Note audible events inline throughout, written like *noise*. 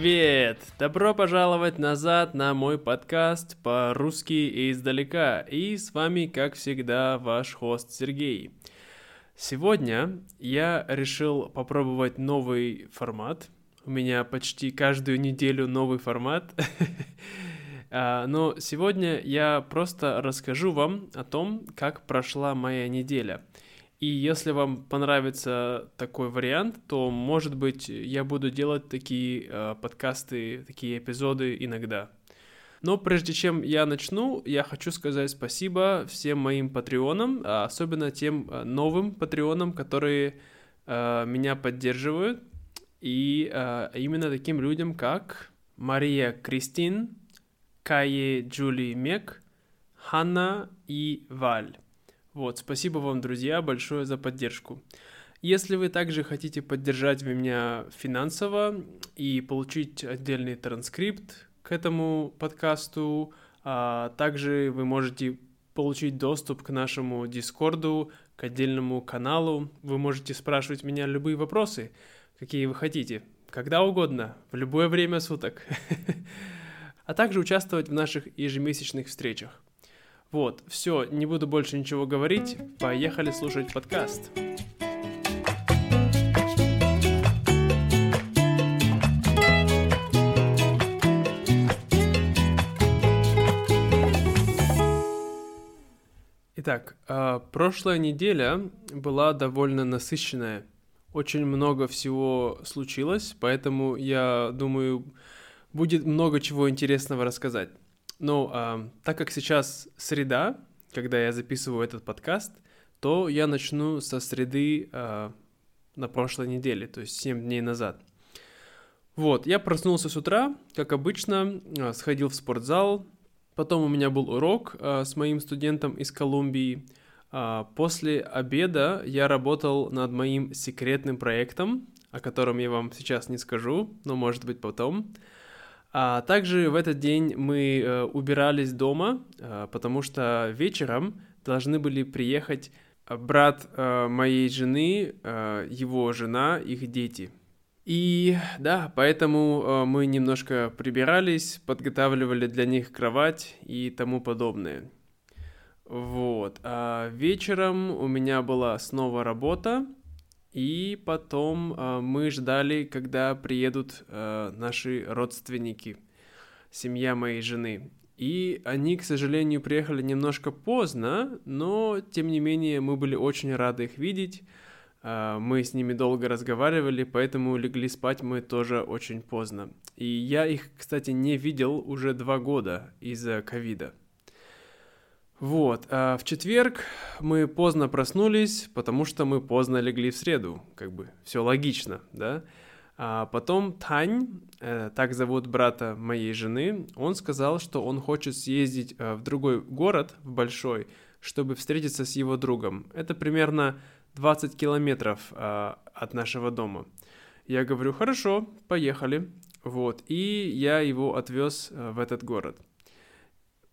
Привет! Добро пожаловать назад на мой подкаст по-русски издалека. И с вами, как всегда, ваш хост Сергей. Сегодня я решил попробовать новый формат. У меня почти каждую неделю новый формат. *laughs* А, но сегодня я просто расскажу вам о том, как прошла моя неделя – и если вам понравится такой вариант, то, может быть, я буду делать такие э, подкасты, такие эпизоды иногда. Но прежде чем я начну, я хочу сказать спасибо всем моим патреонам, а особенно тем э, новым патреонам, которые э, меня поддерживают. И э, именно таким людям, как Мария Кристин, Кае Джули Мек, Ханна и Валь. Вот, спасибо вам, друзья, большое за поддержку. Если вы также хотите поддержать меня финансово и получить отдельный транскрипт к этому подкасту, а также вы можете получить доступ к нашему Дискорду, к отдельному каналу. Вы можете спрашивать меня любые вопросы, какие вы хотите, когда угодно, в любое время суток. *laughs* А также участвовать в наших ежемесячных встречах. Вот, все, не буду больше ничего говорить, поехали слушать подкаст. Итак, э, прошлая неделя была довольно насыщенная. Очень много всего случилось, поэтому я думаю, будет много чего интересного рассказать. Ну, а, так как сейчас среда, когда я записываю этот подкаст, то я начну со среды а, на прошлой неделе, то есть 7 дней назад. Вот, я проснулся с утра, как обычно, а, сходил в спортзал, потом у меня был урок а, с моим студентом из Колумбии. А, после обеда я работал над моим секретным проектом, о котором я вам сейчас не скажу, но может быть потом. А также в этот день мы э, убирались дома, э, потому что вечером должны были приехать э, брат моей жены, его жена, их дети. И да, поэтому мы немножко прибирались, подготавливали для них кровать и тому подобное. Вот. А вечером у меня была снова работа, и потом э, мы ждали, когда приедут э, наши родственники, семья моей жены. И они, к сожалению, приехали немножко поздно, но тем не менее мы были очень рады их видеть. Э, мы с ними долго разговаривали, поэтому легли спать мы тоже очень поздно. И я их, кстати, не видел уже два года из-за ковида. Вот, а в четверг мы поздно проснулись, потому что мы поздно легли в среду, как бы все логично, да. А потом Тань, э, так зовут брата моей жены, он сказал, что он хочет съездить э, в другой город, в большой, чтобы встретиться с его другом. Это примерно 20 километров э, от нашего дома. Я говорю, хорошо, поехали. Вот, и я его отвез э, в этот город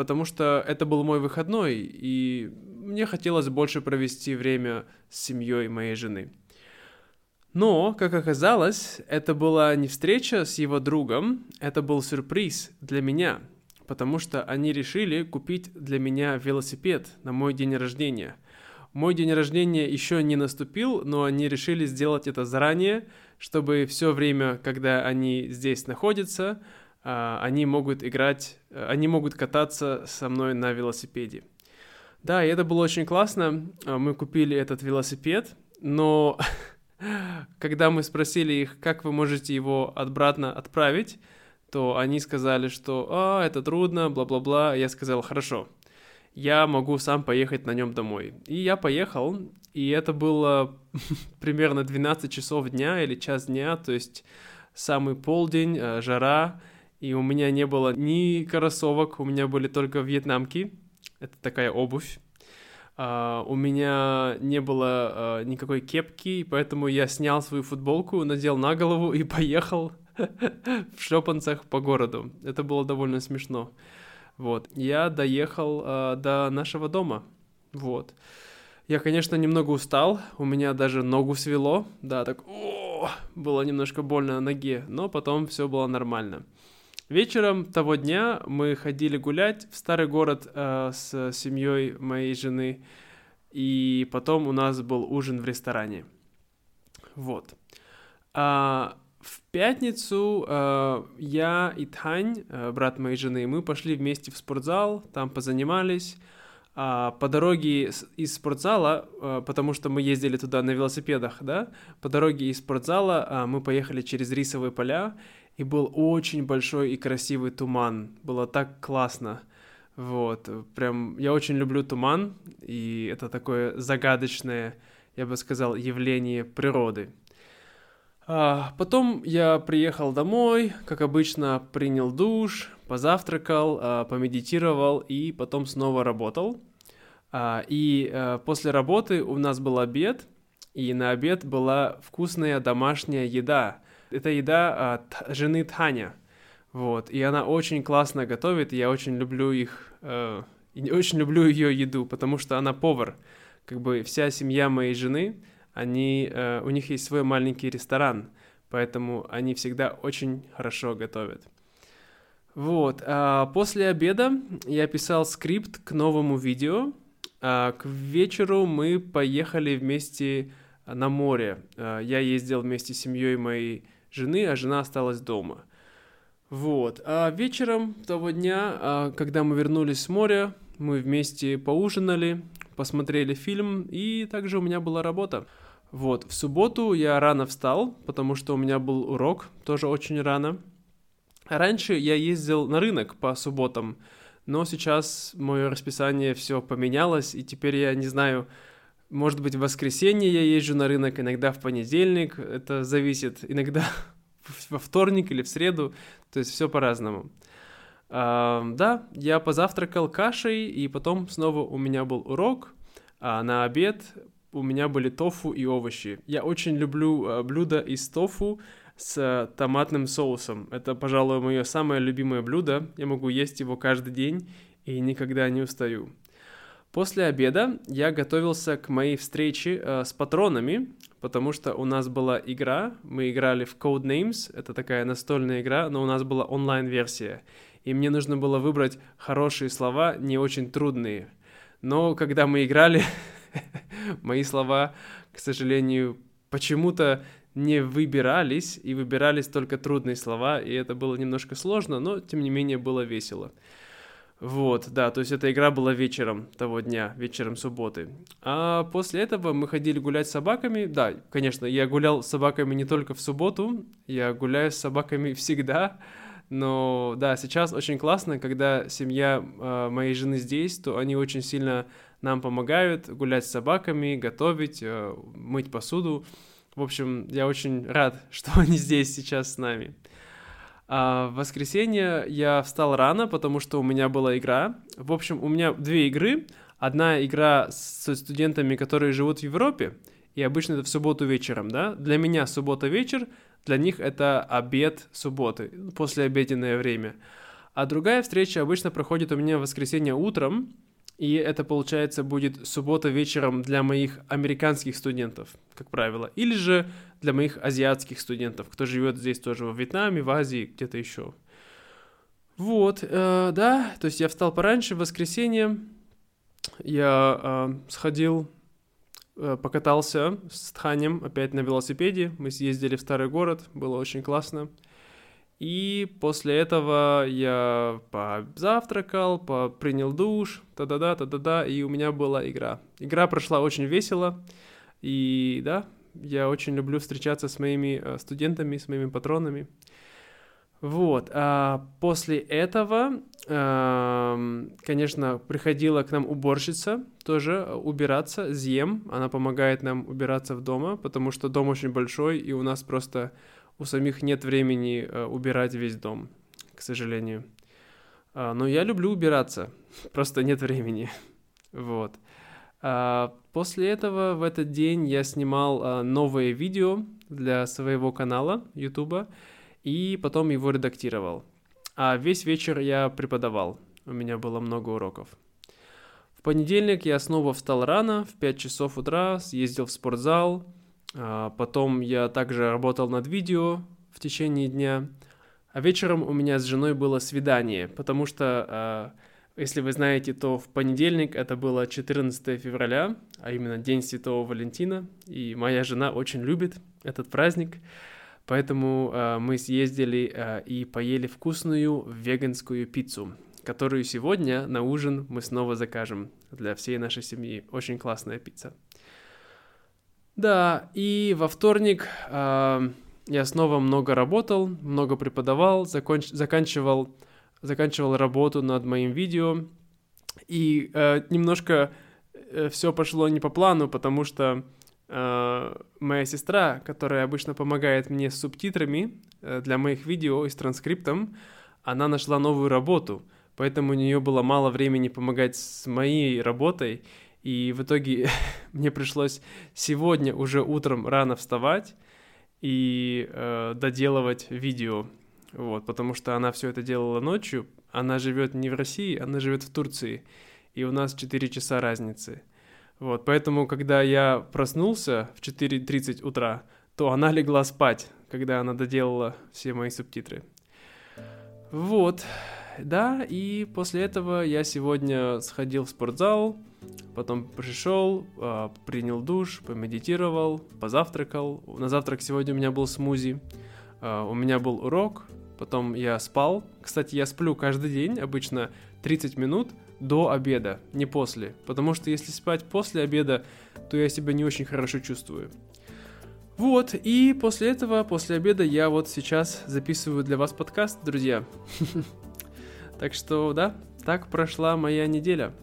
потому что это был мой выходной, и мне хотелось больше провести время с семьей моей жены. Но, как оказалось, это была не встреча с его другом, это был сюрприз для меня, потому что они решили купить для меня велосипед на мой день рождения. Мой день рождения еще не наступил, но они решили сделать это заранее, чтобы все время, когда они здесь находятся, они могут играть, э, они могут кататься со мной на велосипеде. Да, и это было очень классно. А, мы купили этот велосипед, но *laughs* когда мы спросили их, как вы можете его обратно отправить, то они сказали, что «А, это трудно, бла-бла-бла». Я сказал «Хорошо, я могу сам поехать на нем домой». И я поехал, и это было *laughs* примерно 12 часов дня или час дня, то есть самый полдень, э, жара, и у меня не было ни кроссовок, у меня были только вьетнамки, это такая обувь. Uh, у меня не было uh, никакой кепки, поэтому я снял свою футболку, надел на голову и *laughs* поехал *laughs* в шлепанцах по городу. Это было довольно смешно. Вот. Я доехал uh, до нашего дома. Вот. Я, конечно, немного устал, у меня даже ногу свело, да, так, было немножко больно на ноге, но потом все было нормально. Вечером того дня мы ходили гулять в старый город э, с семьей моей жены, и потом у нас был ужин в ресторане. Вот. А, в пятницу э, я и Тань, э, брат моей жены, мы пошли вместе в спортзал, там позанимались. А по дороге из спортзала, э, потому что мы ездили туда на велосипедах, да, по дороге из спортзала э, мы поехали через рисовые поля, и был очень большой и красивый туман. Было так классно. Вот, прям я очень люблю туман, и это такое загадочное, я бы сказал, явление природы. А, потом я приехал домой, как обычно, принял душ, позавтракал, а, помедитировал и потом снова работал. А, и а, после работы у нас был обед, и на обед была вкусная домашняя еда. Это еда от жены Таня. Вот, и она очень классно готовит, я очень люблю их, э, очень люблю ее еду, потому что она повар. Как бы вся семья моей жены, они, э, у них есть свой маленький ресторан, поэтому они всегда очень хорошо готовят. Вот, а после обеда я писал скрипт к новому видео, а к вечеру мы поехали вместе на море. А, я ездил вместе с семьей моей жены, а жена осталась дома. Вот. А вечером того дня, а, когда мы вернулись с моря, мы вместе поужинали, посмотрели фильм, и также у меня была работа. Вот, в субботу я рано встал, потому что у меня был урок, тоже очень рано. Раньше я ездил на рынок по субботам, но сейчас мое расписание все поменялось, и теперь я не знаю, может быть, в воскресенье я езжу на рынок, иногда в понедельник, это зависит, иногда *laughs* во вторник или в среду, то есть все по-разному. А, да, я позавтракал кашей, и потом снова у меня был урок, а на обед у меня были тофу и овощи. Я очень люблю а, блюдо из тофу с томатным соусом. Это, пожалуй, мое самое любимое блюдо. Я могу есть его каждый день и никогда не устаю. После обеда я готовился к моей встрече э, с патронами, потому что у нас была игра, мы играли в Codenames, это такая настольная игра, но у нас была онлайн-версия, и мне нужно было выбрать хорошие слова, не очень трудные. Но когда мы играли, *laughs* мои слова, к сожалению, почему-то не выбирались, и выбирались только трудные слова, и это было немножко сложно, но тем не менее было весело. Вот, да, то есть эта игра была вечером того дня, вечером субботы. А после этого мы ходили гулять с собаками. Да, конечно, я гулял с собаками не только в субботу, я гуляю с собаками *laughs* всегда. Но да, сейчас очень классно, когда семья э, моей жены здесь, то они очень сильно нам помогают гулять с собаками, готовить, э, мыть посуду. В общем, я очень рад, *laughs* что они здесь сейчас с нами. А в воскресенье я встал рано, потому что у меня была игра. В общем, у меня две игры. Одна игра с студентами, которые живут в Европе, и обычно это в субботу вечером, да. Для меня суббота вечер, для них это обед субботы, послеобеденное время. А другая встреча обычно проходит у меня в воскресенье утром, и это, получается, будет суббота вечером для моих американских студентов, как правило. Или же для моих азиатских студентов, кто живет здесь тоже во Вьетнаме, в Азии, где-то еще. Вот, э, да, то есть я встал пораньше, в воскресенье, я э, сходил, э, покатался с Тханем опять на велосипеде, мы съездили в старый город, было очень классно. И после этого я позавтракал, принял душ, та-да-да, та-да-да, и у меня была игра. Игра прошла очень весело, и да, я очень люблю встречаться с моими э, студентами, с моими патронами. Вот. А после этого, конечно, приходила к нам уборщица тоже убираться, Зем. Она помогает нам убираться в дома, потому что дом очень большой, и у нас просто у самих нет времени э, убирать весь дом, к сожалению. А, но я люблю убираться, *laughs* просто нет времени. *laughs* Вот. А, после этого в этот день я снимал а, новое видео для своего канала YouTube и потом его редактировал. А весь вечер я преподавал. У меня было много уроков. В понедельник я снова встал рано, в 5 часов утра, съездил в спортзал, потом я также работал над видео в течение дня. А вечером у меня с женой было свидание, потому что, а, если вы знаете, то в понедельник это было 14 февраля, а именно День Святого Валентина, и моя жена очень любит этот праздник, поэтому а, мы съездили и поели вкусную веганскую пиццу, которую сегодня на ужин мы снова закажем для всей нашей семьи. Очень классная пицца. Да, и во вторник э, я снова много работал, много преподавал, законч... заканчивал, заканчивал работу над моим видео. И э, немножко э, все пошло не по плану, потому что э, моя сестра, которая обычно помогает мне с субтитрами э, для моих видео и с транскриптом, она нашла новую работу, поэтому у нее было мало времени помогать с моей работой, и в итоге *laughs* мне пришлось сегодня уже утром рано вставать и э, доделывать видео. Вот, потому что она все это делала ночью. Она живет не в России, она живет в Турции. И у нас 4 часа разницы. Вот, поэтому, когда я проснулся в 4.30 утра, то она легла спать, когда она доделала все мои субтитры. Вот, да, и после этого я сегодня сходил в спортзал, потом пришел, а, принял душ, помедитировал, позавтракал. На завтрак сегодня у меня был смузи, а, у меня был урок, потом я спал. Кстати, я сплю каждый день, обычно 30 минут до обеда, не после. Потому что если спать после обеда, то я себя не очень хорошо чувствую. Вот, и после этого, после обеда, я вот сейчас записываю для вас подкаст, друзья. *laughs* Так что, да, так прошла моя неделя.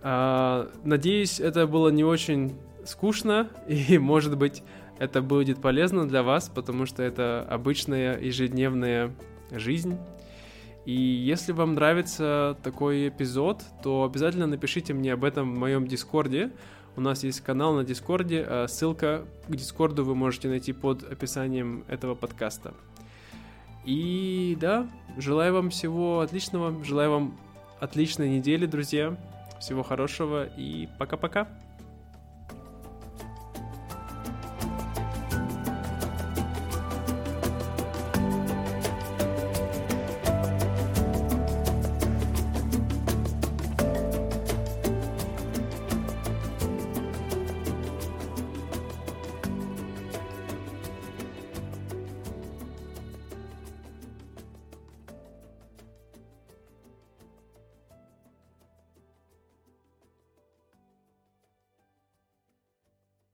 А, надеюсь, это было не очень скучно, *laughs* и, может быть, это будет полезно для вас, потому что это обычная ежедневная жизнь. И если вам нравится такой эпизод, то обязательно напишите мне об этом в моем Дискорде. У нас есть канал на Дискорде, а ссылка к Дискорду вы можете найти под описанием этого подкаста. И да, желаю вам всего отличного, желаю вам отличной недели, друзья. Всего хорошего и пока-пока.